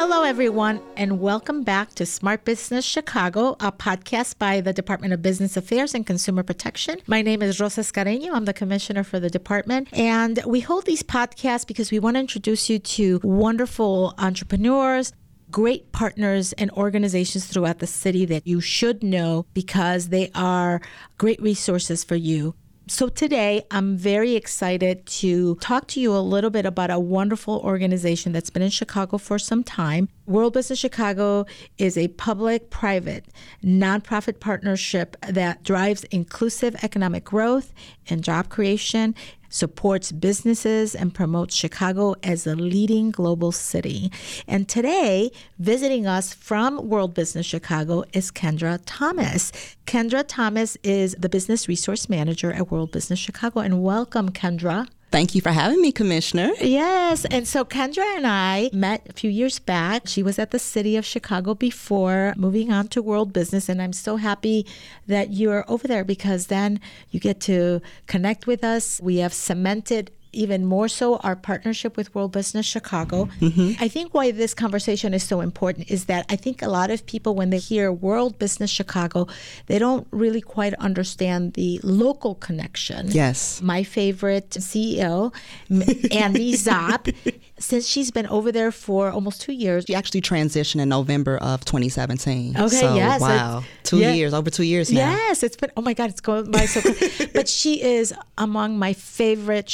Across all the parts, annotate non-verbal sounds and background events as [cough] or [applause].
Hello, everyone, and welcome back to Smart Business Chicago, a podcast by the Department of Business Affairs and Consumer Protection. My name is Rosa Escareño. I'm the commissioner for the department. And we hold these podcasts because we want to introduce you to wonderful entrepreneurs, great partners and organizations throughout the city that you should know because they are great resources for you. So, today I'm very excited to talk to you a little bit about a wonderful organization that's been in Chicago for some time. World Business Chicago is a public private nonprofit partnership that drives inclusive economic growth and job creation supports businesses and promotes Chicago as a leading global city. And today, visiting us from World Business Chicago is Kendra Thomas. Kendra Thomas is the business resource manager at World Business Chicago. And welcome, Kendra. Thank you for having me, Commissioner. Yes. And so Kendra and I met a few years back. She was at the city of Chicago before moving on to World Business. And I'm so happy that you're over there because then you get to connect with us. We have cemented even more so our partnership with World Business Chicago. Mm-hmm. I think why this conversation is so important is that I think a lot of people, when they hear World Business Chicago, they don't really quite understand the local connection. Yes. My favorite CEO, Andy [laughs] Zopp, since she's been over there for almost two years. She actually transitioned in November of 2017. Okay, so, yes. Wow. Two yeah. years, over two years now. Yes, it's been, oh my God, it's going by so quick. [laughs] but she is among my favorite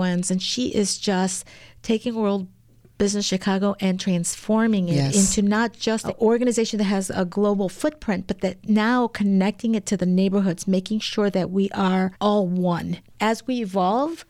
Chicagoans, and she is just taking World Business Chicago and transforming it yes. into not just an organization that has a global footprint, but that now connecting it to the neighborhoods, making sure that we are all one. As we evolve,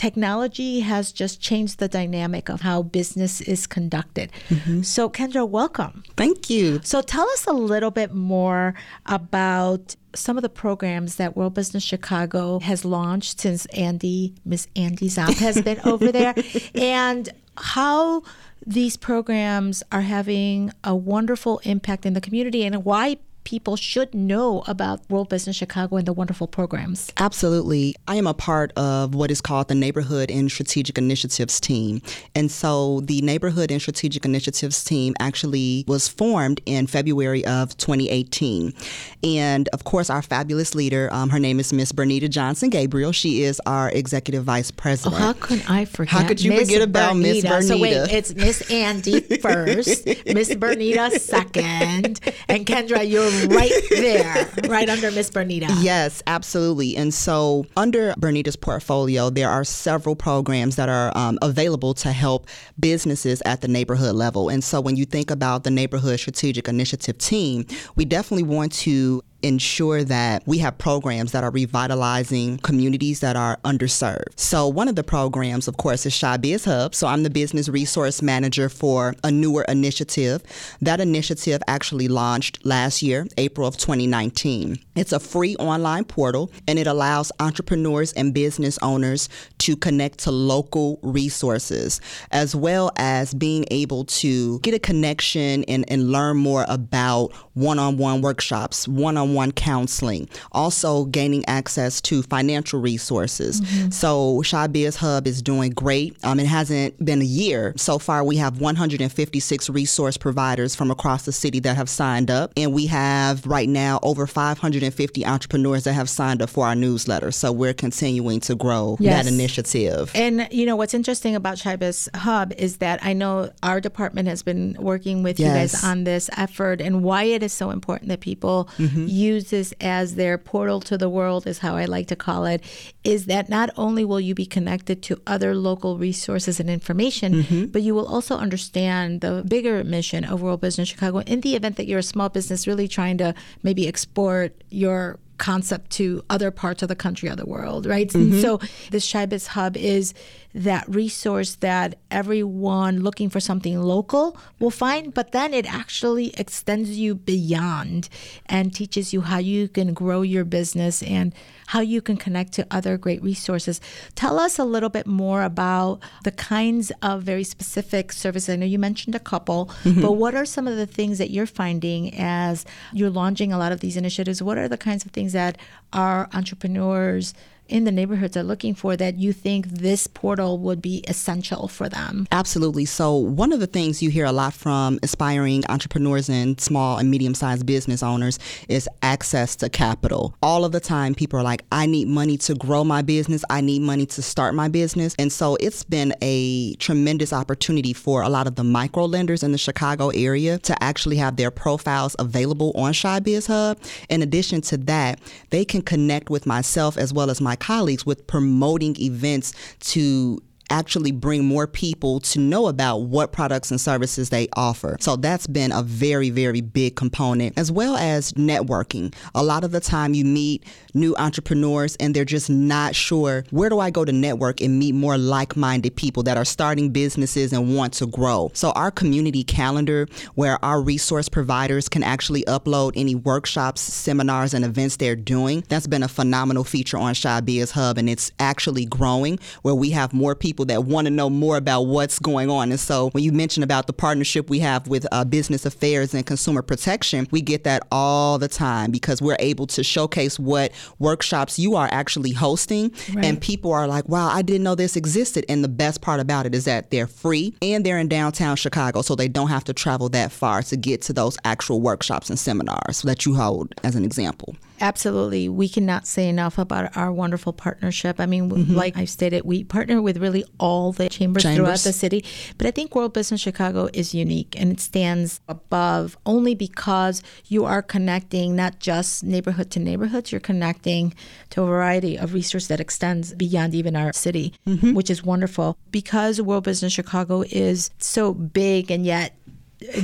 technology has just changed the dynamic of how business is conducted. Mm-hmm. So, Kendra, welcome. Thank you. So, tell us a little bit more about some of the programs that World Business Chicago has launched since Andy, Miss Andy Zopp, has been [laughs] over there, and how these programs are having a wonderful impact in the community and why people should know about World Business Chicago and the wonderful programs? Absolutely. I am a part of what is called the Neighborhood and Strategic Initiatives team. And so the Neighborhood and Strategic Initiatives team actually was formed in February of 2018. And of course, our fabulous leader, um, her name is Miss Bernita Johnson Gabriel. She is our executive vice president. Oh, how could I forget? How could you Ms. forget about Miss Bernita? So wait, it's Miss Andy [laughs] first, Miss Bernita second, and Kendra, you're right there, right under Miss Bernita. Yes, absolutely. And so, under Bernita's portfolio, there are several programs that are um, available to help businesses at the neighborhood level. And so, when you think about the Neighborhood Strategic Initiative team, we definitely want to ensure that we have programs that are revitalizing communities that are underserved. So one of the programs, of course, is Chi Biz Hub. So I'm the business resource manager for a newer initiative. That initiative actually launched last year, April of 2019. It's a free online portal and it allows entrepreneurs and business owners to connect to local resources as well as being able to get a connection and, and learn more about one-on-one workshops, one-on one counseling, also gaining access to financial resources. Mm-hmm. So Chi Biz Hub is doing great. Um, it hasn't been a year. So far, we have 156 resource providers from across the city that have signed up. And we have right now over 550 entrepreneurs that have signed up for our newsletter. So we're continuing to grow yes. that initiative. And, you know, what's interesting about Chi Biz Hub is that I know our department has been working with yes. you guys on this effort and why it is so important that people mm-hmm use this as their portal to the world, is how I like to call it, is that not only will you be connected to other local resources and information, mm-hmm. but you will also understand the bigger mission of World Business Chicago in the event that you're a small business really trying to maybe export your concept to other parts of the country or the world, right? Mm-hmm. so this Chi Biz Hub is that resource that everyone looking for something local will find, but then it actually extends you beyond and teaches you how you can grow your business and how you can connect to other great resources. Tell us a little bit more about the kinds of very specific services. I know you mentioned a couple, mm-hmm. but what are some of the things that you're finding as you're launching a lot of these initiatives? What are the kinds of things that our entrepreneurs in the neighborhoods are looking for that you think this portal would be essential for them? Absolutely. So, one of the things you hear a lot from aspiring entrepreneurs and small and medium sized business owners is access to capital. All of the time, people are like, I need money to grow my business, I need money to start my business. And so, it's been a tremendous opportunity for a lot of the micro lenders in the Chicago area to actually have their profiles available on ChiBiz Hub. In addition to that, they can connect with myself as well as my colleagues with promoting events to actually bring more people to know about what products and services they offer. So that's been a very, very big component, as well as networking. A lot of the time you meet new entrepreneurs and they're just not sure where do I go to network and meet more like minded people that are starting businesses and want to grow. So our community calendar, where our resource providers can actually upload any workshops, seminars, and events they're doing, that's been a phenomenal feature on ChiBiz Hub and it's actually growing where we have more people people that want to know more about what's going on. And so when you mention about the partnership we have with uh, Business Affairs and Consumer Protection, we get that all the time because we're able to showcase what workshops you are actually hosting. Right. And people are like, wow, I didn't know this existed. And the best part about it is that they're free and they're in downtown Chicago, so they don't have to travel that far to get to those actual workshops and seminars that you hold, as an example. Absolutely. We cannot say enough about our wonderful partnership. I mean, mm-hmm. like I stated, we partner with really all the chambers, chambers, throughout the city. But I think World Business Chicago is unique and it stands above only because you are connecting not just neighborhood to neighborhood, you're connecting to a variety of research that extends beyond even our city, mm-hmm. which is wonderful. Because World Business Chicago is so big and yet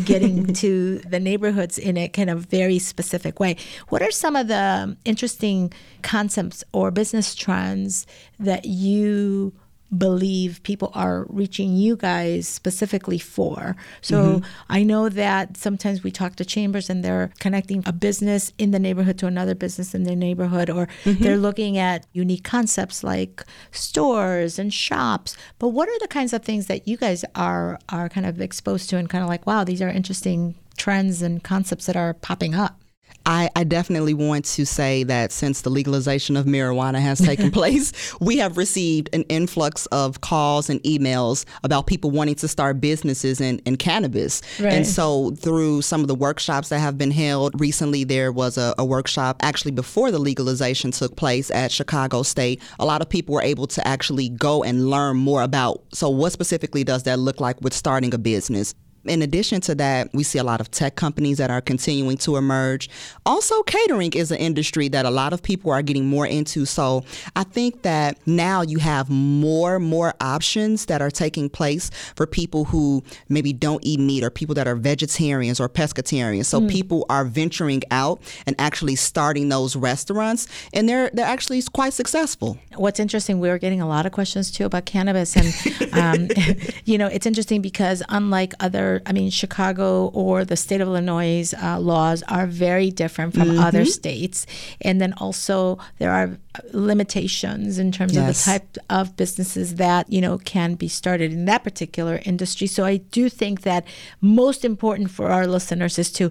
getting to the neighborhoods in a kind of very specific way. What are some of the interesting concepts or business trends that you believe people are reaching you guys specifically for. So mm-hmm. I know that sometimes we talk to chambers and they're connecting a business in the neighborhood to another business in the neighborhood, or mm-hmm. they're looking at unique concepts like stores and shops. But what are the kinds of things that you guys are are kind of exposed to and kind of like, wow, these are interesting trends and concepts that are popping up? I, I, definitely want to say that since the legalization of marijuana has taken [laughs] place, we have received an influx of calls and emails about people wanting to start businesses in, in cannabis. Right. And so, through some of the workshops that have been held recently, there was a, a workshop actually before the legalization took place at Chicago State. A lot of people were able to actually go and learn more about so, what specifically does that look like with starting a business? In addition to that, we see a lot of tech companies that are continuing to emerge. Also, catering is an industry that a lot of people are getting more into. So I think that now you have more more options that are taking place for people who maybe don't eat meat or people that are vegetarians or pescatarians. So mm. people are venturing out and actually starting those restaurants, and they're they're actually quite successful. What's interesting, we are getting a lot of questions too about cannabis, and [laughs] um, [laughs] you know, it's interesting because unlike other I mean, Chicago or the state of Illinois uh, laws are very different from mm-hmm. other states. And then also there are limitations in terms yes. of the type of businesses that, you know, can be started in that particular industry. So I do think that most important for our listeners is to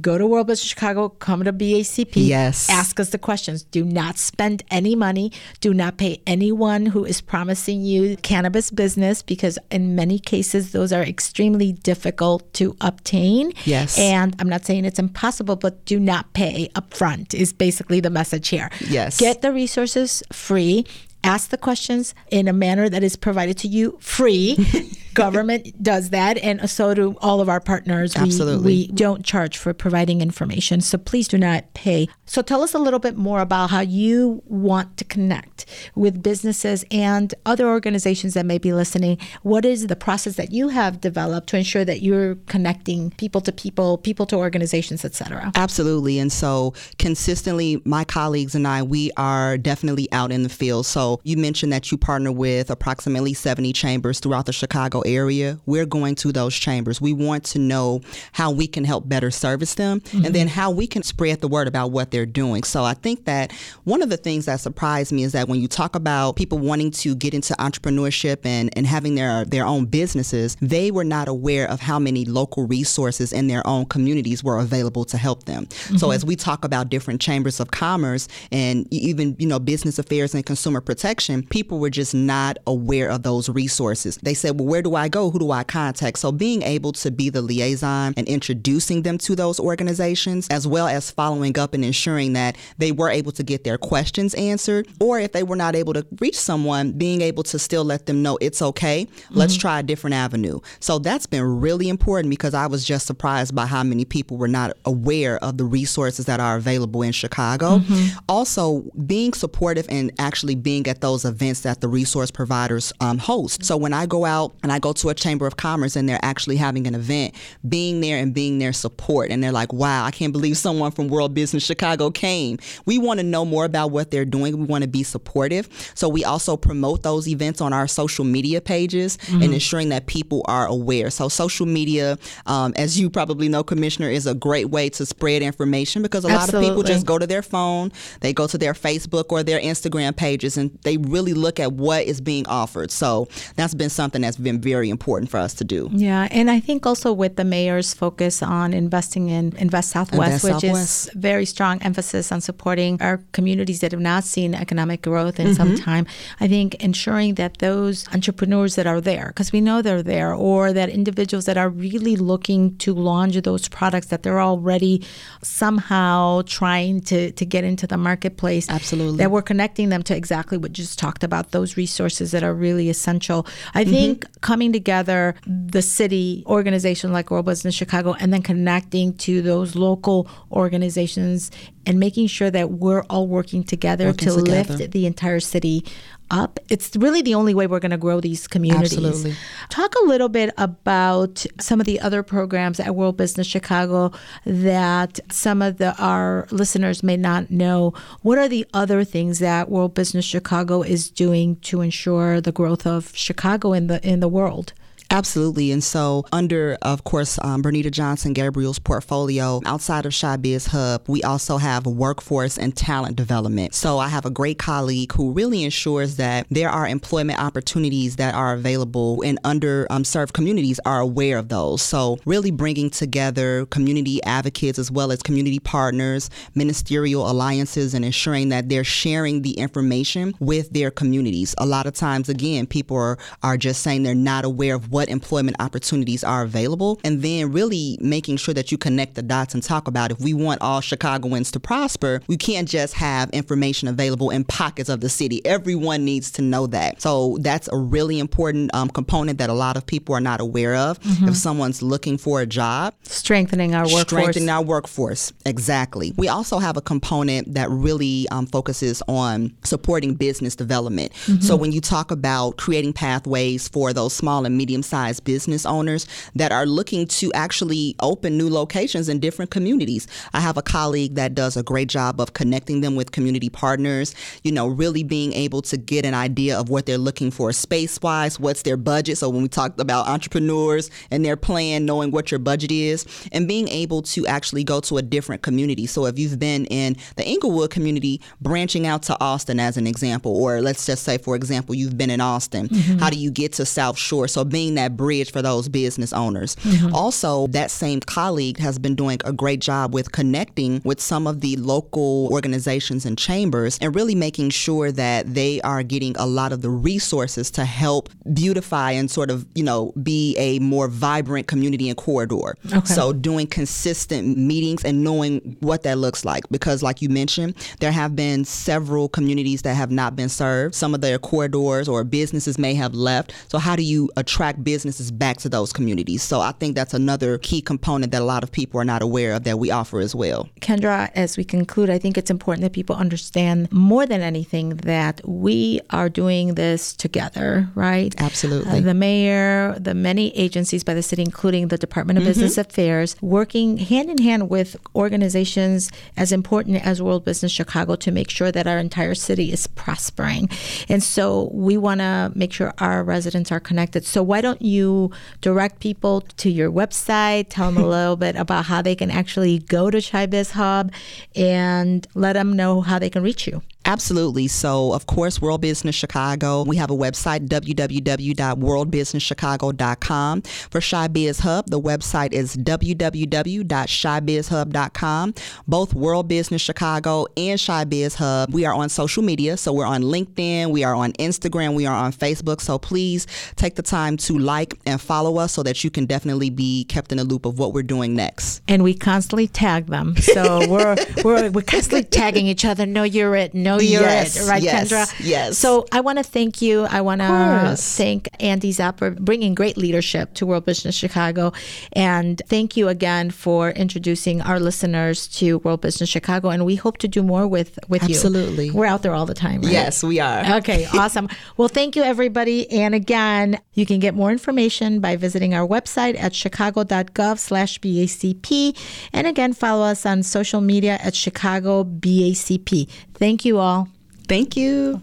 go to World Business Chicago, come to BACP, yes. ask us the questions. Do not spend any money. Do not pay anyone who is promising you cannabis business because in many cases those are extremely difficult to obtain. Yes. And I'm not saying it's impossible, but do not pay upfront is basically the message here. Yes. Get the resources free ask the questions in a manner that is provided to you free. [laughs] Government does that, and so do all of our partners. Absolutely. We, we don't charge for providing information, so please do not pay. So tell us a little bit more about how you want to connect with businesses and other organizations that may be listening. What is the process that you have developed to ensure that you're connecting people to people, people to organizations, etc.? Absolutely. And so consistently, my colleagues and I, we are definitely out in the field. So you mentioned that you partner with approximately 70 chambers throughout the Chicago area, we're going to those chambers. We want to know how we can help better service them mm-hmm. and then how we can spread the word about what they're doing. So I think that one of the things that surprised me is that when you talk about people wanting to get into entrepreneurship and, and having their, their own businesses, they were not aware of how many local resources in their own communities were available to help them. Mm-hmm. So as we talk about different chambers of commerce and even, you know, business affairs and consumer protection, people were just not aware of those resources. They said, well, where do I go? Who do I contact? So being able to be the liaison and introducing them to those organizations, as well as following up and ensuring that they were able to get their questions answered, or if they were not able to reach someone, being able to still let them know it's okay. Mm-hmm. Let's try a different avenue. So that's been really important because I was just surprised by how many people were not aware of the resources that are available in Chicago. Mm-hmm. Also, being supportive and actually being at those events that the resource providers um, host. So when I go out and I go to a chamber of commerce and they're actually having an event, being there and being their support, and they're like, "Wow, I can't believe someone from World Business Chicago came." We want to know more about what they're doing. We want to be supportive. So we also promote those events on our social media pages mm-hmm. and ensuring that people are aware. So social media, um, as you probably know, Commissioner, is a great way to spread information because a Absolutely. lot of people just go to their phone, they go to their Facebook or their Instagram pages, and they really look at what is being offered. So that's been something that's been very important for us to do. Yeah, and I think also with the mayor's focus on investing in Invest Southwest, Invest which Southwest. is very strong emphasis on supporting our communities that have not seen economic growth in mm-hmm. some time. I think ensuring that those entrepreneurs that are there, because we know they're there, or that individuals that are really looking to launch those products that they're already somehow trying to, to get into the marketplace. Absolutely. That we're connecting them to exactly just talked about, those resources that are really essential. I mm-hmm. think coming together, the city organization like World Business Chicago, and then connecting to those local organizations and making sure that we're all working together working to together. lift the entire city up. It's really the only way we're going to grow these communities. Absolutely. Talk a little bit about some of the other programs at World Business Chicago that some of the our listeners may not know. What are the other things that World Business Chicago is doing to ensure the growth of Chicago in the in the world? Absolutely. And so, under, of course, um, Bernita Johnson Gabriel's portfolio, outside of ChiBiz Hub, we also have workforce and talent development. So, I have a great colleague who really ensures that there are employment opportunities that are available and underserved communities are aware of those. So, really bringing together community advocates as well as community partners, ministerial alliances, and ensuring that they're sharing the information with their communities. A lot of times, again, people are, are just saying they're not aware of what employment opportunities are available, and then really making sure that you connect the dots and talk about if we want all Chicagoans to prosper, we can't just have information available in pockets of the city. Everyone needs to know that. So that's a really important um, component that a lot of people are not aware of. Mm-hmm. If someone's looking for a job, strengthening our workforce. Strengthening our workforce, exactly. We also have a component that really um, focuses on supporting business development. Mm-hmm. So when you talk about creating pathways for those small and medium sized business owners that are looking to actually open new locations in different communities. I have a colleague that does a great job of connecting them with community partners, you know, really being able to get an idea of what they're looking for space wise, what's their budget. So when we talk about entrepreneurs and their plan, knowing what your budget is, and being able to actually go to a different community. So if you've been in the Englewood community, branching out to Austin as an example, or let's just say, for example, you've been in Austin, mm-hmm. how do you get to South Shore? So being that bridge for those business owners. Mm-hmm. Also, that same colleague has been doing a great job with connecting with some of the local organizations and chambers and really making sure that they are getting a lot of the resources to help beautify and sort of, you know, be a more vibrant community and corridor. Okay. So doing consistent meetings and knowing what that looks like because like you mentioned, there have been several communities that have not been served. Some of their corridors or businesses may have left. So how do you attract businesses back to those communities. So I think that's another key component that a lot of people are not aware of that we offer as well. Kendra, as we conclude, I think it's important that people understand more than anything that we are doing this together, right? Absolutely. Uh, the mayor, the many agencies by the city, including the Department of mm-hmm. Business Affairs, working hand in hand with organizations as important as World Business Chicago to make sure that our entire city is prospering. And so we want to make sure our residents are connected. So why don't don't you direct people to your website? Tell them a [laughs] little bit about how they can actually go to ChiBiz Hub and let them know how they can reach you. Absolutely. So, of course, World Business Chicago. We have a website, www.worldbusinesschicago.com. For ChiBiz Hub, the website is www.chibizhub.com. Both World Business Chicago and ChiBiz Hub, we are on social media. So, we're on LinkedIn, we are on Instagram, we are on Facebook. So, please take the time to like and follow us so that you can definitely be kept in the loop of what we're doing next. And we constantly tag them. So, we're, we're, we're constantly tagging each other. No, you're it. No, you're yes, it. Right, yes, Kendra? Yes. So I want to thank you. I want to thank Andy Zopp for bringing great leadership to World Business Chicago. And thank you again for introducing our listeners to World Business Chicago. And we hope to do more with, with you. Absolutely. We're out there all the time, right? Yes, we are. Okay, [laughs] awesome. Well, thank you, everybody. And again, you can get more information by visiting our website at chicago.gov slash BACP. And again, follow us on social media at Chicago BACP. Thank you all. Thank you.